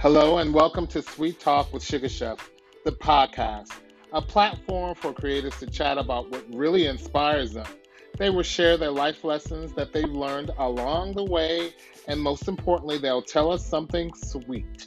Hello, and welcome to Sweet Talk with SugaChef, the podcast, a platform for creators to chat about what really inspires them. They will share their life lessons that they've learned along the way, and most importantly, they'll tell us something sweet.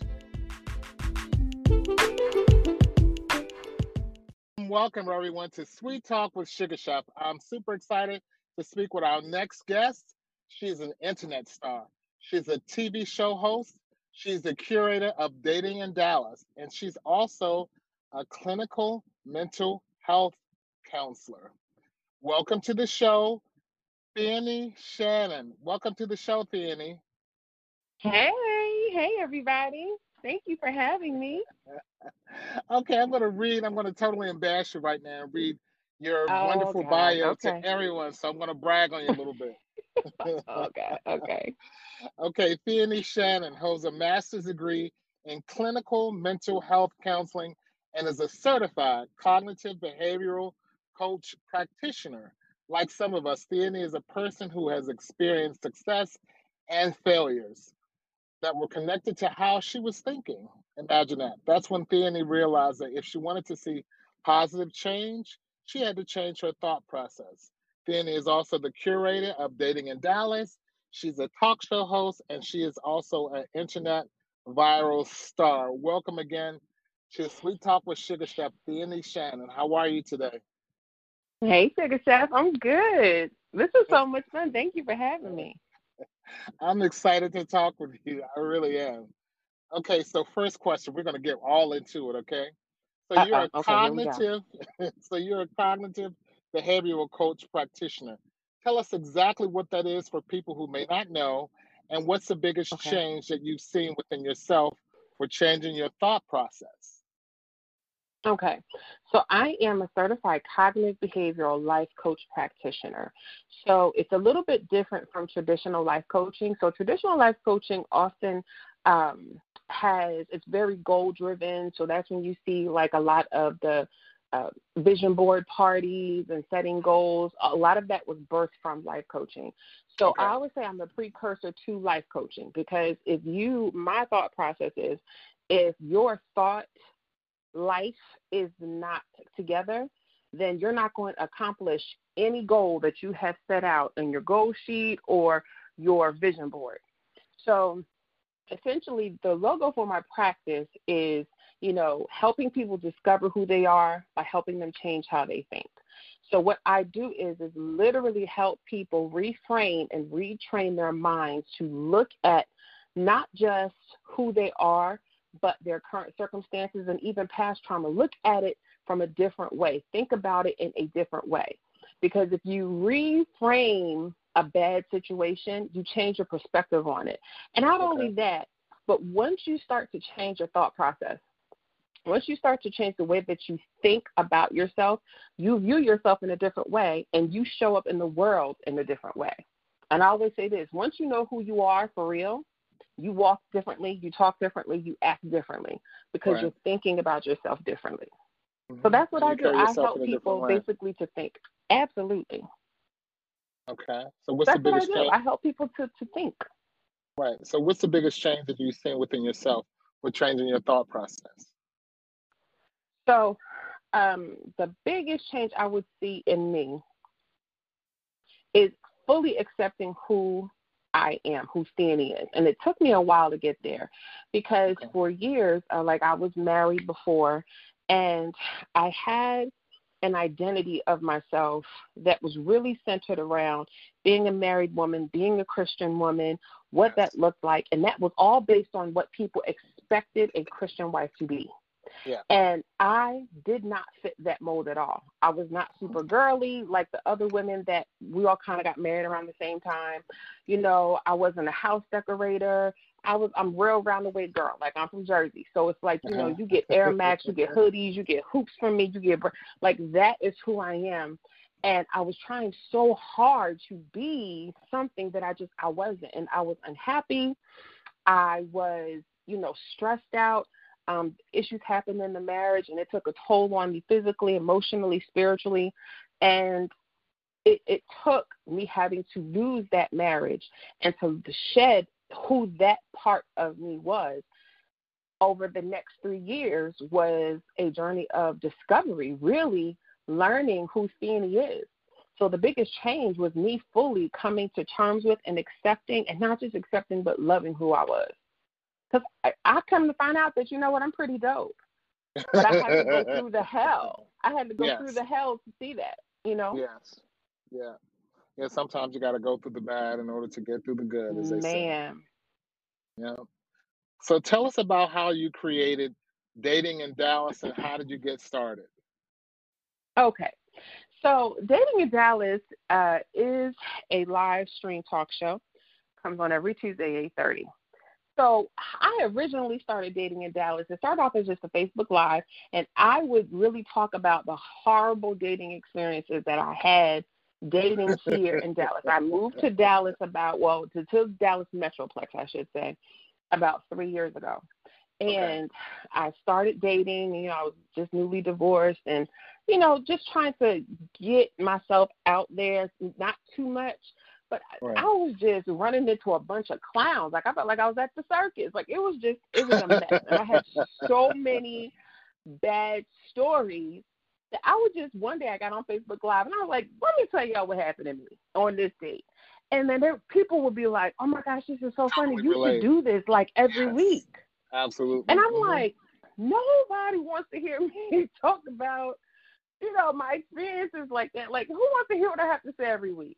Welcome, everyone, to Sweet Talk with SugaChef. I'm super excited to speak with our next guest. She's an internet star. She's a TV show host. She's the curator of Dating in Dallas, and she's also a clinical mental health counselor. Welcome to the show, Theeany Shannon. Welcome to the show, Theeany. Hey, hey, everybody. Thank you for having me. okay, I'm going to read, I'm going to totally embarrass you right now and read your Oh, wonderful God. bio Okay. to everyone. So I'm going to brag on you a little bit. okay, okay. Okay, Theeany Shannon holds a master's degree in clinical mental health counseling and is a certified cognitive behavioral coach practitioner. Like some of us, Theeany is a person who has experienced success and failures that were connected to how she was thinking. Imagine that. That's when Theeany realized that if she wanted to see positive change, she had to change her thought process. Theeany is also the curator of Dating in Dallas. She's a talk show host and she is also an internet viral star. Welcome again to Sweet Talk with Sugar Chef, Theeany Shannon. How are you today? Hey, SugaChef. I'm good. This is so much fun. Thank you for having me. I'm excited to talk with you. I really am. Okay, so first question, we're going to get all into it, okay? So uh-uh. you're a Uh-oh. Okay, go. cognitive, so you're a cognitive behavioral coach practitioner. Tell us exactly what that is for people who may not know, and what's the biggest Okay. change that you've seen within yourself for changing your thought process? Okay. So I am a certified cognitive behavioral life coach practitioner. So it's a little bit different from traditional life coaching. So traditional life coaching often um, has it's very goal driven. So that's when you see like a lot of the uh, vision board parties and setting goals. A lot of that was birthed from life coaching. So Okay. I always say I'm the precursor to life coaching because if you, my thought process is, if your thought life is not together, then you're not going to accomplish any goal that you have set out in your goal sheet or your vision board. So essentially, the logo for my practice is, you know, helping people discover who they are by helping them change how they think. So what I do is is literally help people reframe and retrain their minds to look at not just who they are, but their current circumstances and even past trauma. Look at it from a different way. Think about it in a different way. Because if you reframe a bad situation, you change your perspective on it. And not Okay. only that, but once you start to change your thought process, once you start to change the way that you think about yourself, you view yourself in a different way and you show up in the world in a different way. And I always say this once you know who you are for real, you walk differently, you talk differently, you act differently because Right. you're thinking about yourself differently. So Mhm. that's what So I do. I help in a different people basically to think. Absolutely. Okay. So what's That's the what I biggest do. change? I help people to, to think. Right. So what's the biggest change that you've seen within yourself with changing your thought process? So, um, the biggest change I would see in me is fully accepting who I am, who Theeany is. And it took me a while to get there because Okay. for years, uh, like I was married before, and I had an identity of myself that was really centered around being a married woman, being a Christian woman, what Yes. that looked like. And that was all based on what people expected a Christian wife to be. Yeah. And I did not fit that mold at all. I was not super girly like the other women that we all kind of got married around the same time. You know, I wasn't a house decorator. I was I'm real round the way girl. Like I'm from Jersey. So it's like, you know, Uh-huh. you get Air Max, you get hoodies, you get hoops from me, you get like that is who I am. And I was trying so hard to be something that I just I wasn't and I was unhappy. I was, you know, stressed out um, issues happened in the marriage and it took a toll on me physically, emotionally, spiritually. And it, it took me having to lose that marriage and to shed who that part of me was over the next three years was a journey of discovery, really learning who Theeany is. So the biggest change was me fully coming to terms with and accepting, and not just accepting, but loving who I was. Because I, I come to find out that you know what, I'm pretty dope. But I had to go through the hell. I had to go yes. through the hell to see that. You know. Yes. Yeah. Yeah. Sometimes you got to go through the bad in order to get through the good, as they Man. say. Yeah. So tell us about how you created dating in Dallas and how did you get started? Okay. So, Dating in Dallas uh, is a live stream talk show. Comes on every Tuesday, at 8:30. So, I originally started Dating in Dallas. It started off as just a Facebook Live, and I would really talk about the horrible dating experiences that I had dating here in Dallas. I moved to Dallas about well, to, to Dallas Metroplex, I should say, about three years ago. And okay. I started dating, you know, I was just newly divorced and, you know, just trying to get myself out there, not too much. But right. I was just running into a bunch of clowns. Like I felt like I was at the circus. Like it was just it was a mess. and I had so many bad stories that I would just one day I got on Facebook Live and I was like, let me tell y'all what happened to me on this date. And then there, people would be like, "Oh my gosh, this is so funny! You relate. should do this like every yes. week." Absolutely. And I'm mm-hmm. like, nobody wants to hear me talk about, you know, my experiences like that. Like, who wants to hear what I have to say every week?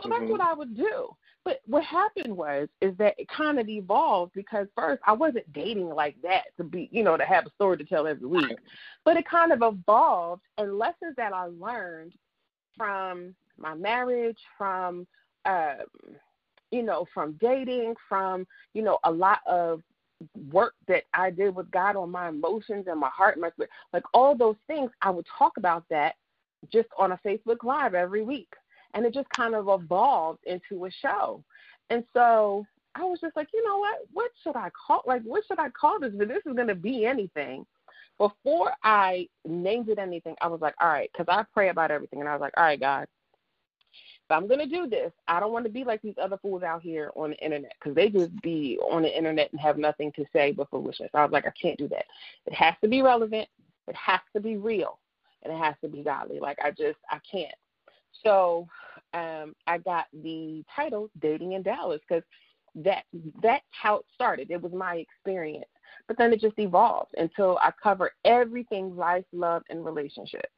So mm-hmm. that's what I would do. But what happened was is that it kind of evolved because first I wasn't dating like that to be, you know, to have a story to tell every week. But it kind of evolved and lessons that I learned from my marriage, from um, you know, from dating, from, you know, a lot of work that I did with God on my emotions and my heart, my like all those things, I would talk about that just on a Facebook Live every week. And it just kind of evolved into a show. And so I was just like, you know what? What should I call like what should I call this? But this is gonna be anything. Before I named it anything, I was like, all right, because I pray about everything and I was like, all right, God, if I'm going to do this, I don't want to be like these other fools out here on the internet because they just be on the internet and have nothing to say but foolishness. I was like, I can't do that. It has to be relevant, it has to be real, and it has to be godly. Like, I just, I can't. So um, I got the title Dating in Dallas because that that's how it started. It was my experience. But then it just evolved until I cover everything life, love, and relationships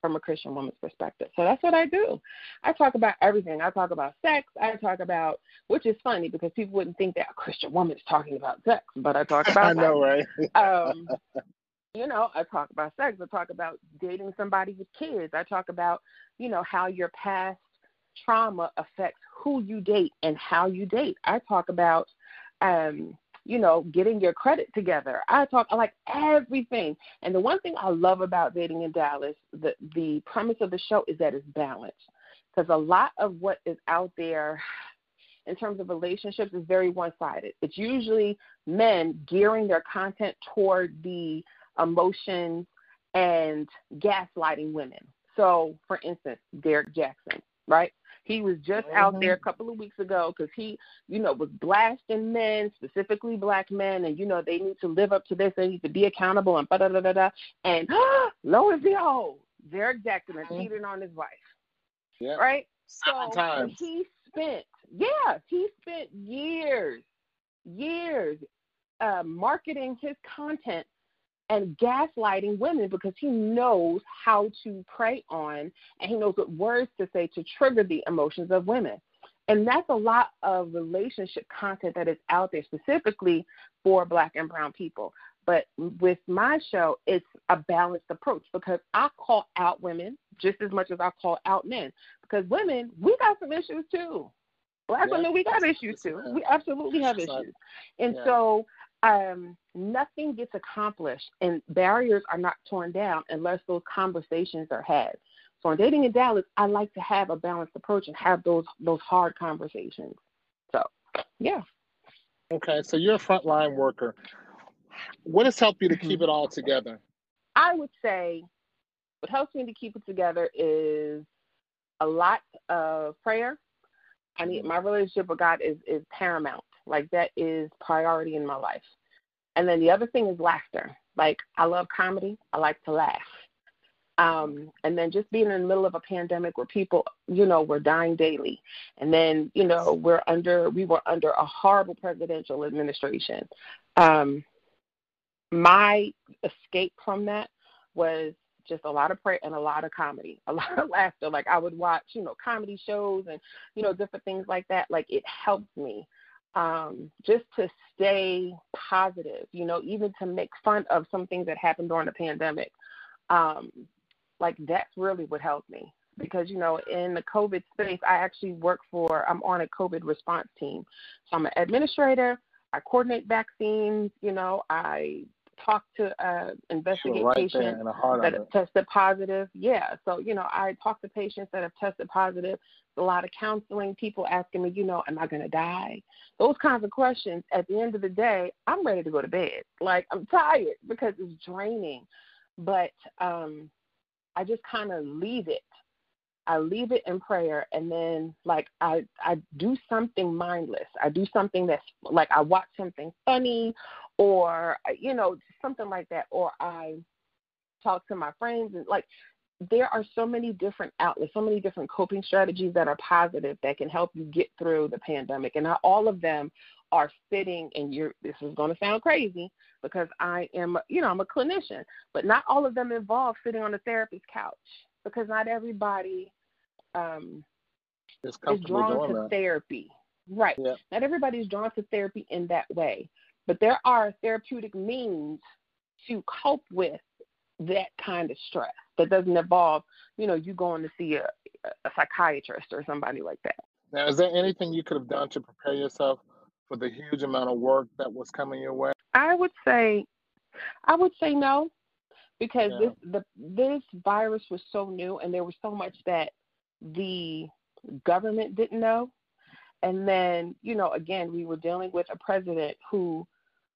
from a Christian woman's perspective. So that's what I do. I talk about everything. I talk about sex. I talk about, which is funny because people wouldn't think that a Christian woman is talking about sex, but I talk about. I know, right? um, you know, I talk about sex. I talk about dating somebody with kids. I talk about, you know, how your past trauma affects who you date and how you date. I talk about um, you know, getting your credit together. I talk I like everything. And the one thing I love about dating in Dallas, the the premise of the show is that it's balanced. Because a lot of what is out there in terms of relationships is very one sided. It's usually men gearing their content toward the emotions and gaslighting women. So, for instance, Derrick Jaxn, right? He was just mm-hmm. out there a couple of weeks ago because he, you know, was blasting men, specifically black men, and you know they need to live up to this. They need to be accountable and da da da da. And lo and behold, Derrick Jaxn mm-hmm. cheated on his wife. Yeah. Right. So times. he spent, yeah, he spent years, years uh, marketing his content and gaslighting women because he knows how to prey on and he knows what words to say to trigger the emotions of women. And that's a lot of relationship content that is out there specifically for black and brown people. But with my show, it's a balanced approach because I call out women just as much as I call out men. Because women, we got some issues too. Black yeah. women, we got issues too. We absolutely have issues. And yeah. so um, nothing gets accomplished and barriers are not torn down unless those conversations are had. So in dating in Dallas, I like to have a balanced approach and have those those hard conversations. So yeah. Okay, so you're a frontline worker. What has helped you to keep mm-hmm. it all together? I would say what helps me to keep it together is a lot of prayer. I need my relationship with God is is paramount. Like that is priority in my life. And then the other thing is laughter. Like I love comedy. I like to laugh. Um, and then just being in the middle of a pandemic where people, you know, were dying daily, and then you know we're under we were under a horrible presidential administration. Um, my escape from that was just a lot of prayer and a lot of comedy, a lot of laughter. Like I would watch, you know, comedy shows and you know different things like that. Like it helped me um, just to stay positive. You know, even to make fun of some things that happened during the pandemic. Um, like that's really what helped me because you know in the covid space i actually work for i'm on a covid response team so i'm an administrator i coordinate vaccines you know i talk to uh investigate right patients that have tested positive yeah so you know i talk to patients that have tested positive a lot of counseling people asking me you know am i going to die those kinds of questions at the end of the day i'm ready to go to bed like i'm tired because it's draining but um I just kind of leave it. I leave it in prayer and then like I I do something mindless. I do something that's like I watch something funny or you know something like that or I talk to my friends and like there are so many different outlets, so many different coping strategies that are positive that can help you get through the pandemic and not all of them are fitting and you're this is going to sound crazy because I am you know I'm a clinician but not all of them involve sitting on a therapist's couch because not everybody um is drawn to that. therapy right yeah. not everybody's drawn to therapy in that way but there are therapeutic means to cope with that kind of stress that doesn't involve you know you going to see a, a psychiatrist or somebody like that now is there anything you could have done to prepare yourself for the huge amount of work that was coming your way? I would say, I would say no, because yeah. this the this virus was so new, and there was so much that the government didn't know, and then you know again we were dealing with a president who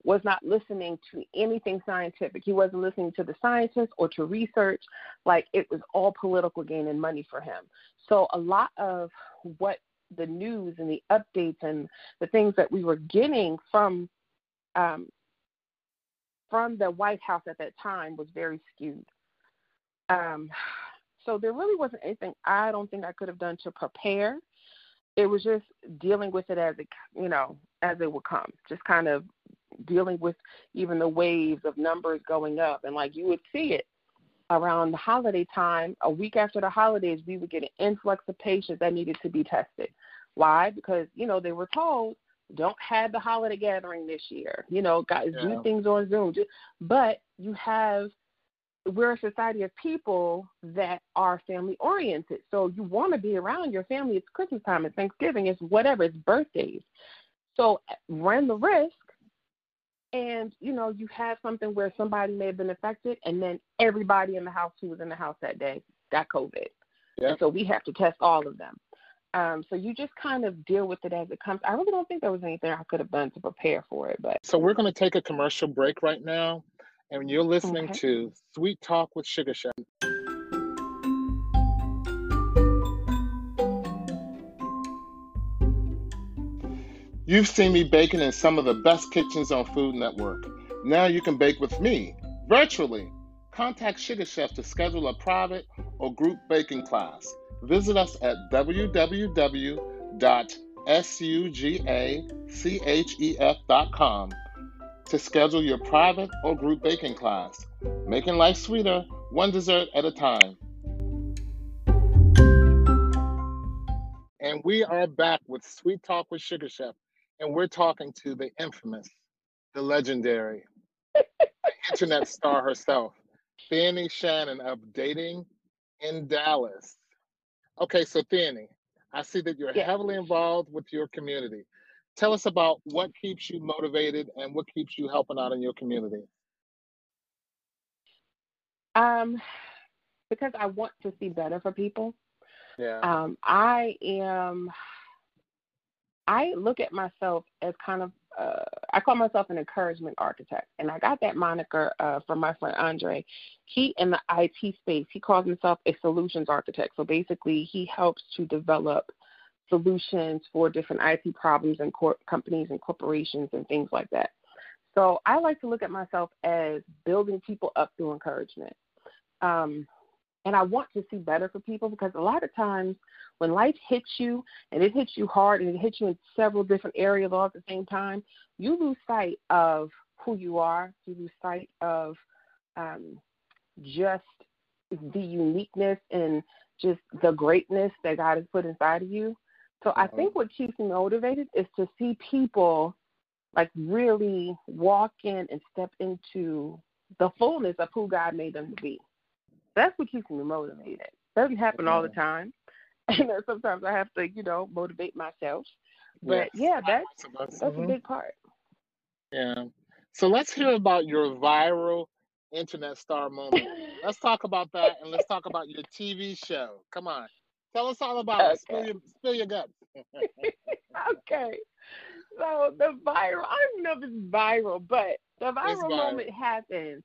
was not listening to anything scientific. He wasn't listening to the scientists or to research. Like it was all political gain and money for him. So a lot of what the news and the updates and the things that we were getting from um, from the White House at that time was very skewed. Um, so there really wasn't anything I don't think I could have done to prepare. It was just dealing with it as it you know as it would come, just kind of dealing with even the waves of numbers going up, and like you would see it around the holiday time, a week after the holidays, we would get an influx of patients that needed to be tested. Why? Because, you know, they were told, don't have the holiday gathering this year. You know, guys, yeah. do things on Zoom. But you have, we're a society of people that are family oriented. So you want to be around your family. It's Christmas time, it's Thanksgiving, it's whatever, it's birthdays. So run the risk and you know you have something where somebody may have been affected and then everybody in the house who was in the house that day got covid yeah. and so we have to test all of them um, so you just kind of deal with it as it comes i really don't think there was anything i could have done to prepare for it but so we're going to take a commercial break right now and you're listening okay. to sweet talk with sugar chef You've seen me baking in some of the best kitchens on Food Network. Now you can bake with me virtually. Contact SugaChef to schedule a private or group baking class. Visit us at www.sugachef.com to schedule your private or group baking class. Making life sweeter, one dessert at a time. And we are back with Sweet Talk with SugaChef and we're talking to the infamous, the legendary, internet star herself, Theeany Shannon of Dating in Dallas. Okay, so Theeany, I see that you're yeah. heavily involved with your community. Tell us about what keeps you motivated and what keeps you helping out in your community. Um, because I want to see better for people. Yeah. Um, I am I look at myself as kind of uh, I call myself an encouragement architect, and I got that moniker uh, from my friend Andre. He in the IT space, he calls himself a solutions architect. So basically, he helps to develop solutions for different IT problems and cor- companies and corporations and things like that. So I like to look at myself as building people up through encouragement. Um, and I want to see better for people because a lot of times when life hits you and it hits you hard and it hits you in several different areas all at the same time, you lose sight of who you are. You lose sight of um, just the uniqueness and just the greatness that God has put inside of you. So I uh-huh. think what keeps me motivated is to see people like really walk in and step into the fullness of who God made them to be. That's what keeps me motivated. Doesn't happen all the time. And sometimes I have to, you know, motivate myself. But yes. yeah, that's that's mm-hmm. a big part. Yeah. So let's hear about your viral internet star moment. let's talk about that and let's talk about your TV show. Come on. Tell us all about okay. it. Spill your, spill your guts. okay. So the viral, I don't know if it's viral, but the viral, viral. moment happened.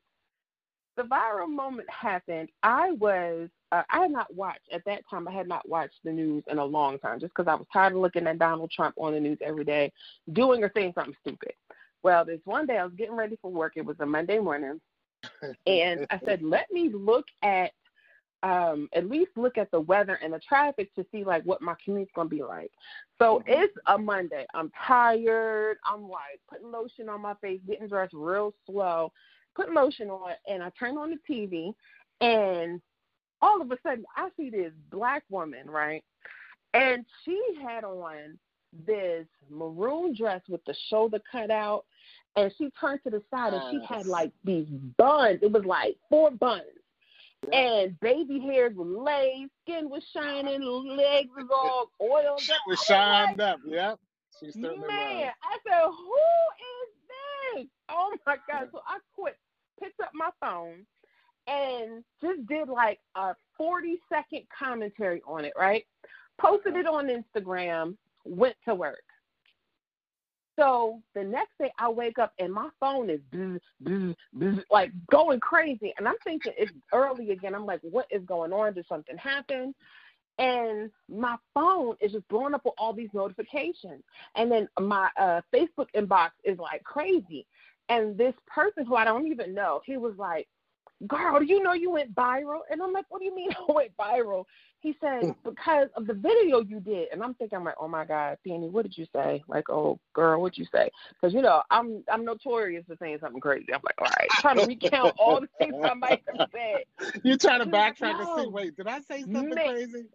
The viral moment happened. I was, uh, I had not watched, at that time, I had not watched the news in a long time just because I was tired of looking at Donald Trump on the news every day, doing or saying something stupid. Well, this one day I was getting ready for work. It was a Monday morning. and I said, let me look at um, at least look at the weather and the traffic to see like what my commute's gonna be like. So mm-hmm. it's a Monday. I'm tired. I'm like putting lotion on my face, getting dressed real slow, putting lotion on, and I turn on the TV, and all of a sudden I see this black woman, right? And she had on this maroon dress with the shoulder cut out, and she turned to the side and she oh, had like these buns. It was like four buns. And baby hairs were laid, skin was shining, legs was all oiled. She was shined up, yeah. She certainly Man. I said, Who is this? Oh my God. So I quit, picked up my phone and just did like a 40 second commentary on it, right? Posted it on Instagram, went to work. So the next day I wake up and my phone is bzz, bzz, bzz, like going crazy. And I'm thinking it's early again. I'm like, what is going on? Did something happen? And my phone is just blowing up with all these notifications. And then my uh, Facebook inbox is like crazy. And this person who I don't even know, he was like, girl, do you know you went viral? And I'm like, what do you mean I went viral? He said, hmm. because of the video you did. And I'm thinking, I'm like, oh my God, Theeany, what did you say? Like, oh, girl, what'd you say? Because, you know, I'm I'm notorious for saying something crazy. I'm like, all right, trying to recount all the things I might have said. You're trying to backtrack no. and see, wait, did I say something Man. crazy?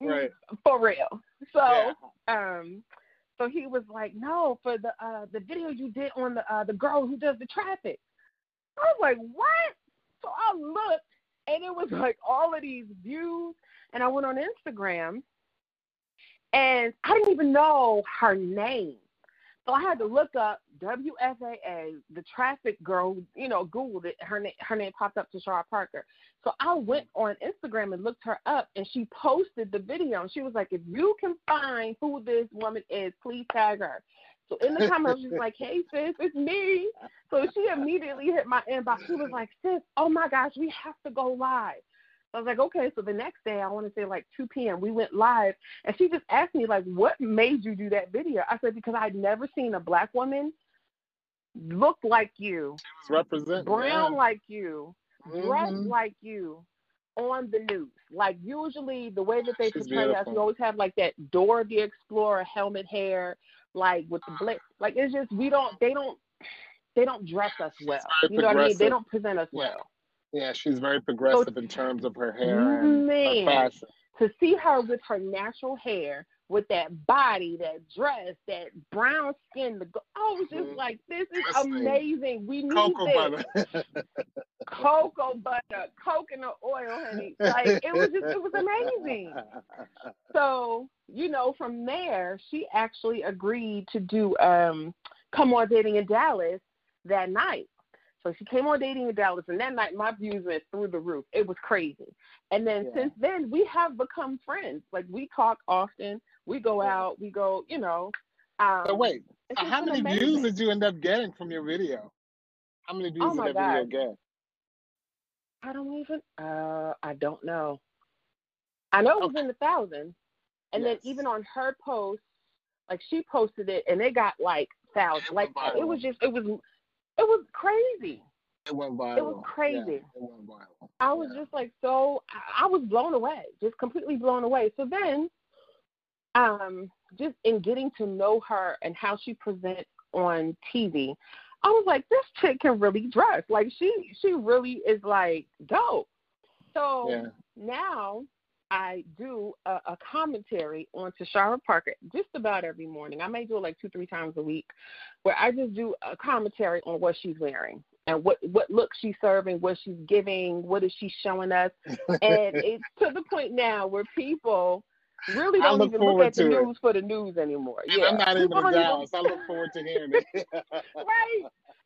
Right. For real. So, yeah. um, so he was like, no, for the uh the video you did on the uh the girl who does the traffic. I was like, what? So I looked and it was like all of these views and I went on Instagram and I didn't even know her name. So I had to look up WFAA, the traffic girl, you know, Googled it. Her name, her name popped up Tashara Parker. So I went on Instagram and looked her up, and she posted the video. And she was like, "If you can find who this woman is, please tag her." So in the comments, she's like, "Hey sis, it's me." So she immediately hit my inbox. She was like, "Sis, oh my gosh, we have to go live." So I was like, okay. So the next day, I want to say like 2 p.m. We went live, and she just asked me like, what made you do that video? I said because I'd never seen a black woman look like you, represent brown yeah. like you, mm-hmm. dressed like you on the news. Like usually the way that they She's portray beautiful. us, you always have like that Dora the Explorer helmet hair, like with the black. Like it's just we don't they don't they don't dress us well. You know what I mean? They don't present us yeah. well. Yeah, she's very progressive so, in terms of her hair and man, her fashion. To see her with her natural hair, with that body, that dress, that brown skin, the I was just mm-hmm. like, this is amazing. We need cocoa this. butter. cocoa butter, coconut oil, honey. Like it was just, it was amazing. So you know, from there, she actually agreed to do um, "Come On Dating in Dallas" that night. So she came on dating in Dallas, and that night my views went through the roof. It was crazy. And then yeah. since then, we have become friends. Like we talk often. We go yeah. out. We go. You know. Um, so wait, how many amazing. views did you end up getting from your video? How many views oh did that video get? I don't even. Uh, I don't know. I know it was okay. in the thousands. And yes. then even on her post, like she posted it, and it got like thousands. Like it was just, it was It was crazy. It went viral. It was crazy. Yeah, it went viral. I was Yeah. just like so I I was blown away, just completely blown away. So then um just in getting to know her and how she presents on TV, I was like, this chick can really dress. Like she she really is like dope. So Yeah. now I do a, a commentary on Tashara Parker just about every morning. I may do it like two, three times a week, where I just do a commentary on what she's wearing and what what look she's serving, what she's giving, what is she showing us, and it's to the point now where people really don't look even look at the it. news for the news anymore. And yeah, I'm not even don't Dallas. I look forward to hearing it. right.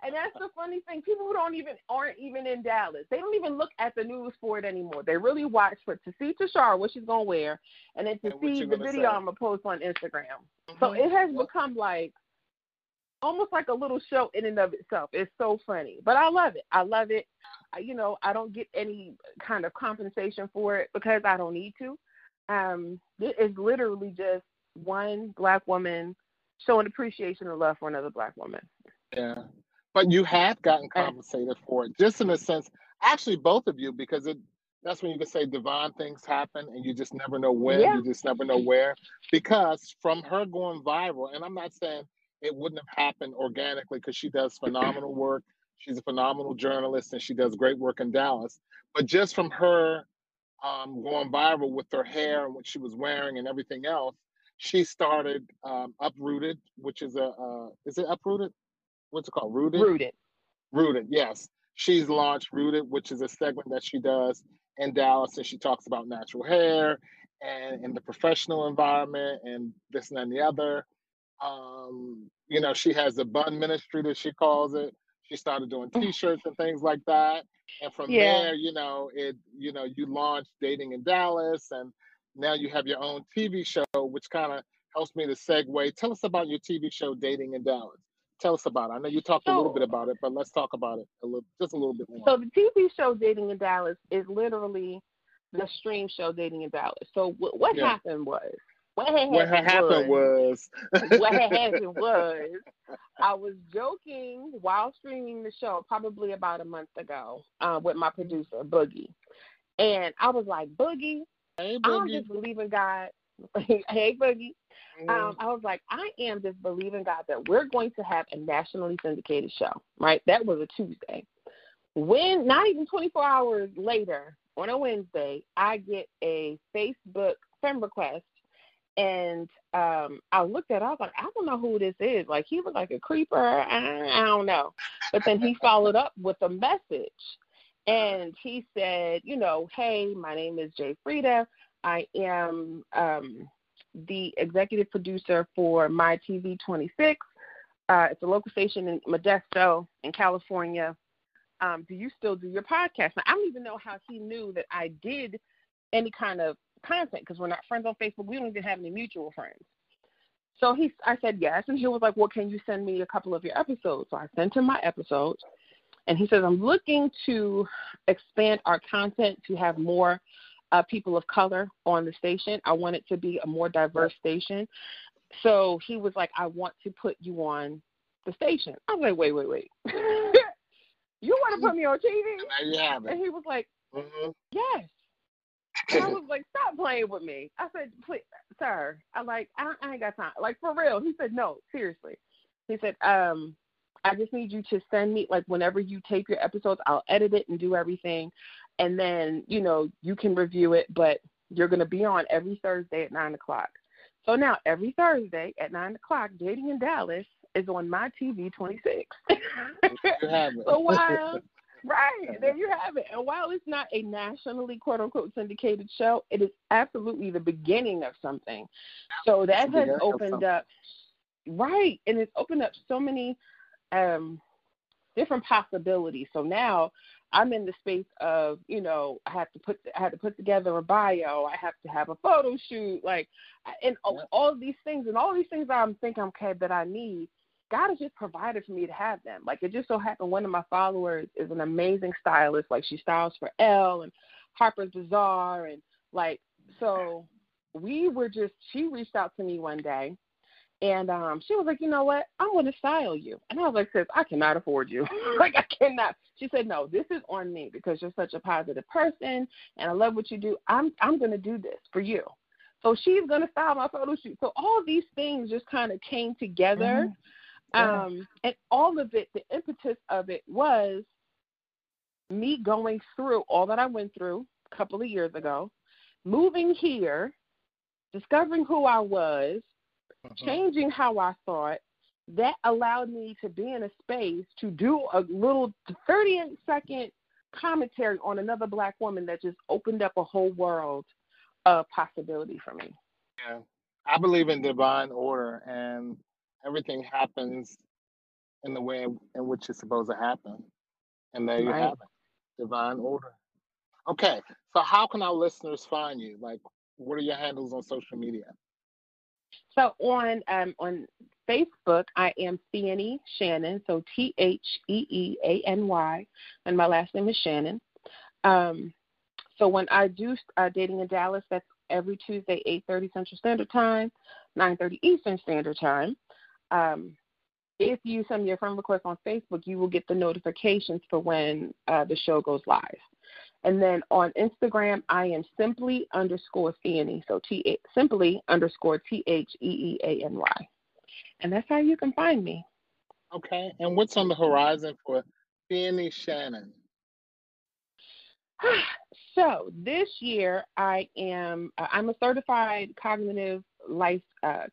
And that's the funny thing. People who don't even aren't even in Dallas. They don't even look at the news for it anymore. They really watch for to see Tashara what she's gonna wear and then to And see the video say. I'm gonna post on Instagram. So Mhm. it has Yep. become like almost like a little show in and of itself. It's so funny. But I love it. I love it. I, you know, I don't get any kind of compensation for it because I don't need to. Um, it is literally just one black woman showing appreciation and love for another black woman. Yeah. But you have gotten compensated for it, just in a sense. Actually, both of you, because it that's when you can say divine things happen and you just never know when, Yeah. you just never know where. Because from her going viral, and I'm not saying it wouldn't have happened organically because she does phenomenal work. She's a phenomenal journalist and she does great work in Dallas. But just from her um, going viral with her hair and what she was wearing and everything else, she started um, Uprooted, which is a uh, is it Uprooted? What's it called? Rooted. Rooted. Rooted, yes. She's launched Rooted, which is a segment that she does in Dallas, and she talks about natural hair and in the professional environment and this and and the other. Um, you know, she has the bun ministry that she calls it. She started doing T-shirts and things like that, and from Yeah. there, you know, it you know you launched Dating in Dallas, and now you have your own TV show, which kind of helps me to segue. Tell us about your TV show, Dating in Dallas. Tell us about it. I know you talked a little bit about it, but let's talk about it a little, just a little bit more. So the TV show Dating in Dallas is literally the stream show Dating in Dallas. So what, what Yeah. happened was what had what had happened was, what had happened was I was joking while streaming the show probably about a month ago uh, with my producer Boogie, and I was like, Boogie, hey, I'm Boogie. just believing God. Hey Boogie, um, I was like, I am just believing God that we're going to have a nationally syndicated show, right? That was a Tuesday. When not even 24 hours later, on a Wednesday, I get a Facebook friend request, and um, I looked at, it, I was like, I don't know who this is. Like he looked like a creeper. I, I don't know. But then he followed up with a message, and he said, you know, hey, my name is Jay Frida. I am um, the executive producer for My TV 26. Uh, it's a local station in Modesto in California. Um, do you still do your podcast? Now, I don't even know how he knew that I did any kind of content because we're not friends on Facebook. We don't even have any mutual friends. So he, I said yes, and he was like, "Well, can you send me a couple of your episodes?" So I sent him my episodes, and he says, "I'm looking to expand our content to have more uh, people of color on the station. I want it to be a more diverse station." So he was like, "I want to put you on the station." I was like, "Wait, wait, wait! you want to put me on TV?" Have And he was like, Mhm. "Yes." And I was like, "Stop playing with me." I said, "Please, sir." I like, I, I ain't got time. Like for real. He said, "No, seriously." He said, "Um, I just need you to send me like whenever you tape your episodes, I'll edit it and do everything, and then you know you can review it. But you're gonna be on every Thursday at nine o'clock. So now every Thursday at nine o'clock, Dating in Dallas is on my TV 26. you. So while right there you have it, and while it's not a nationally quote unquote syndicated show, it is absolutely the beginning of something. So that has opened up right, and it's opened up so many um different possibilities. So now I'm in the space of, you know, I have to put I had to put together a bio, I have to have a photo shoot, like and all, all these things and all these things I'm thinking okay that I need God has just provided for me to have them. Like it just so happened one of my followers is an amazing stylist. Like she styles for Elle and Harper's Bazaar and like so we were just she reached out to me one day And um, she was like, you know what? I'm going to style you. And I was like, sis, I cannot afford you. like, I cannot. She said, no, this is on me because you're such a positive person and I love what you do. I'm I'm going to do this for you. So she's going to style my photo shoot. So all these things just kind of came together. Mm-hmm. Yeah. Um, and all of it, the impetus of it was me going through all that I went through a couple of years ago, moving here, discovering who I was. Mm-hmm. changing how I thought, that allowed me to be in a space to do a little 38 second commentary on another black woman that just opened up a whole world of possibility for me. Yeah. I believe in divine order and everything happens in the way in which it's supposed to happen. And there you right. have it. Divine order. Okay. So how can our listeners find you? Like what are your handles on social media? So on um, on Facebook, I am Theeany Shannon. So T H E E A N Y, and my last name is Shannon. Um, so when I do uh, dating in Dallas, that's every Tuesday, 8:30 Central Standard Time, 9:30 Eastern Standard Time. Um, if you send me a friend request on Facebook, you will get the notifications for when uh, the show goes live. And then on Instagram, I am simply underscore Theeany. So T simply underscore T H E E A N Y. And that's how you can find me. Okay. And what's on the horizon for Theeany Shannon? so this year I am uh, I'm a certified cognitive life uh,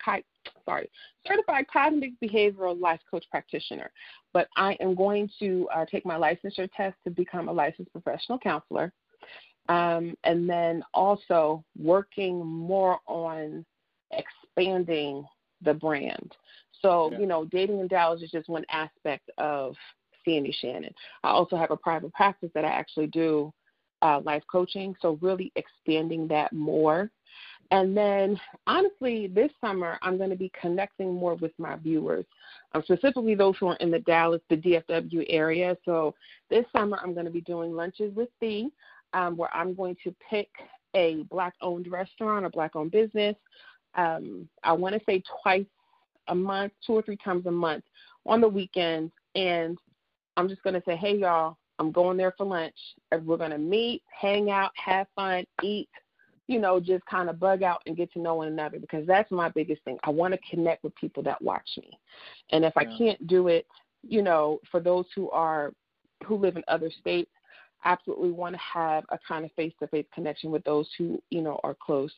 sorry, certified cognitive behavioral life coach practitioner. But I am going to uh, take my licensure test to become a licensed professional counselor. Um, and then also working more on expanding the brand. So, yeah. you know, dating in Dallas is just one aspect of Theeany Shannon. I also have a private practice that I actually do uh, life coaching. So, really expanding that more and then, honestly, this summer I'm going to be connecting more with my viewers, um, specifically those who are in the Dallas, the DFW area. So this summer I'm going to be doing lunches with Thee, um, where I'm going to pick a black-owned restaurant a black-owned business. Um, I want to say twice a month, two or three times a month on the weekends, and I'm just going to say, hey y'all, I'm going there for lunch. We're going to meet, hang out, have fun, eat you know, just kind of bug out and get to know one another because that's my biggest thing. I want to connect with people that watch me. And if yeah. I can't do it, you know, for those who are who live in other states, absolutely want to have a kind of face-to-face connection with those who, you know, are close.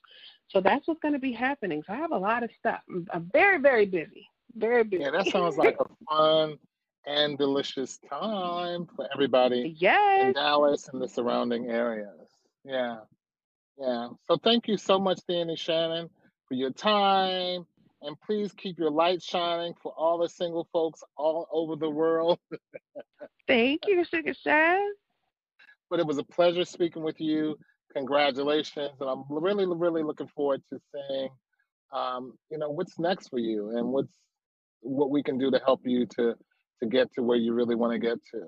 So that's what's going to be happening. So I have a lot of stuff. I'm, I'm very very busy. Very busy. Yeah, that sounds like a fun and delicious time for everybody yes. in Dallas and the surrounding areas. Yeah. Yeah. So thank you so much, Theeany Shannon, for your time. And please keep your light shining for all the single folks all over the world. thank you, Sugar. But it was a pleasure speaking with you. Congratulations. And I'm really, really looking forward to seeing um, you know, what's next for you and what's what we can do to help you to to get to where you really want to get to.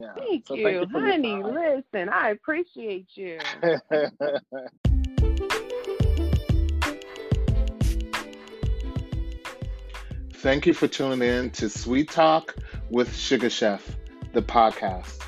Yeah. Thank, so you, thank you, honey. Listen, I appreciate you. thank you for tuning in to Sweet Talk with SugaChef, the podcast.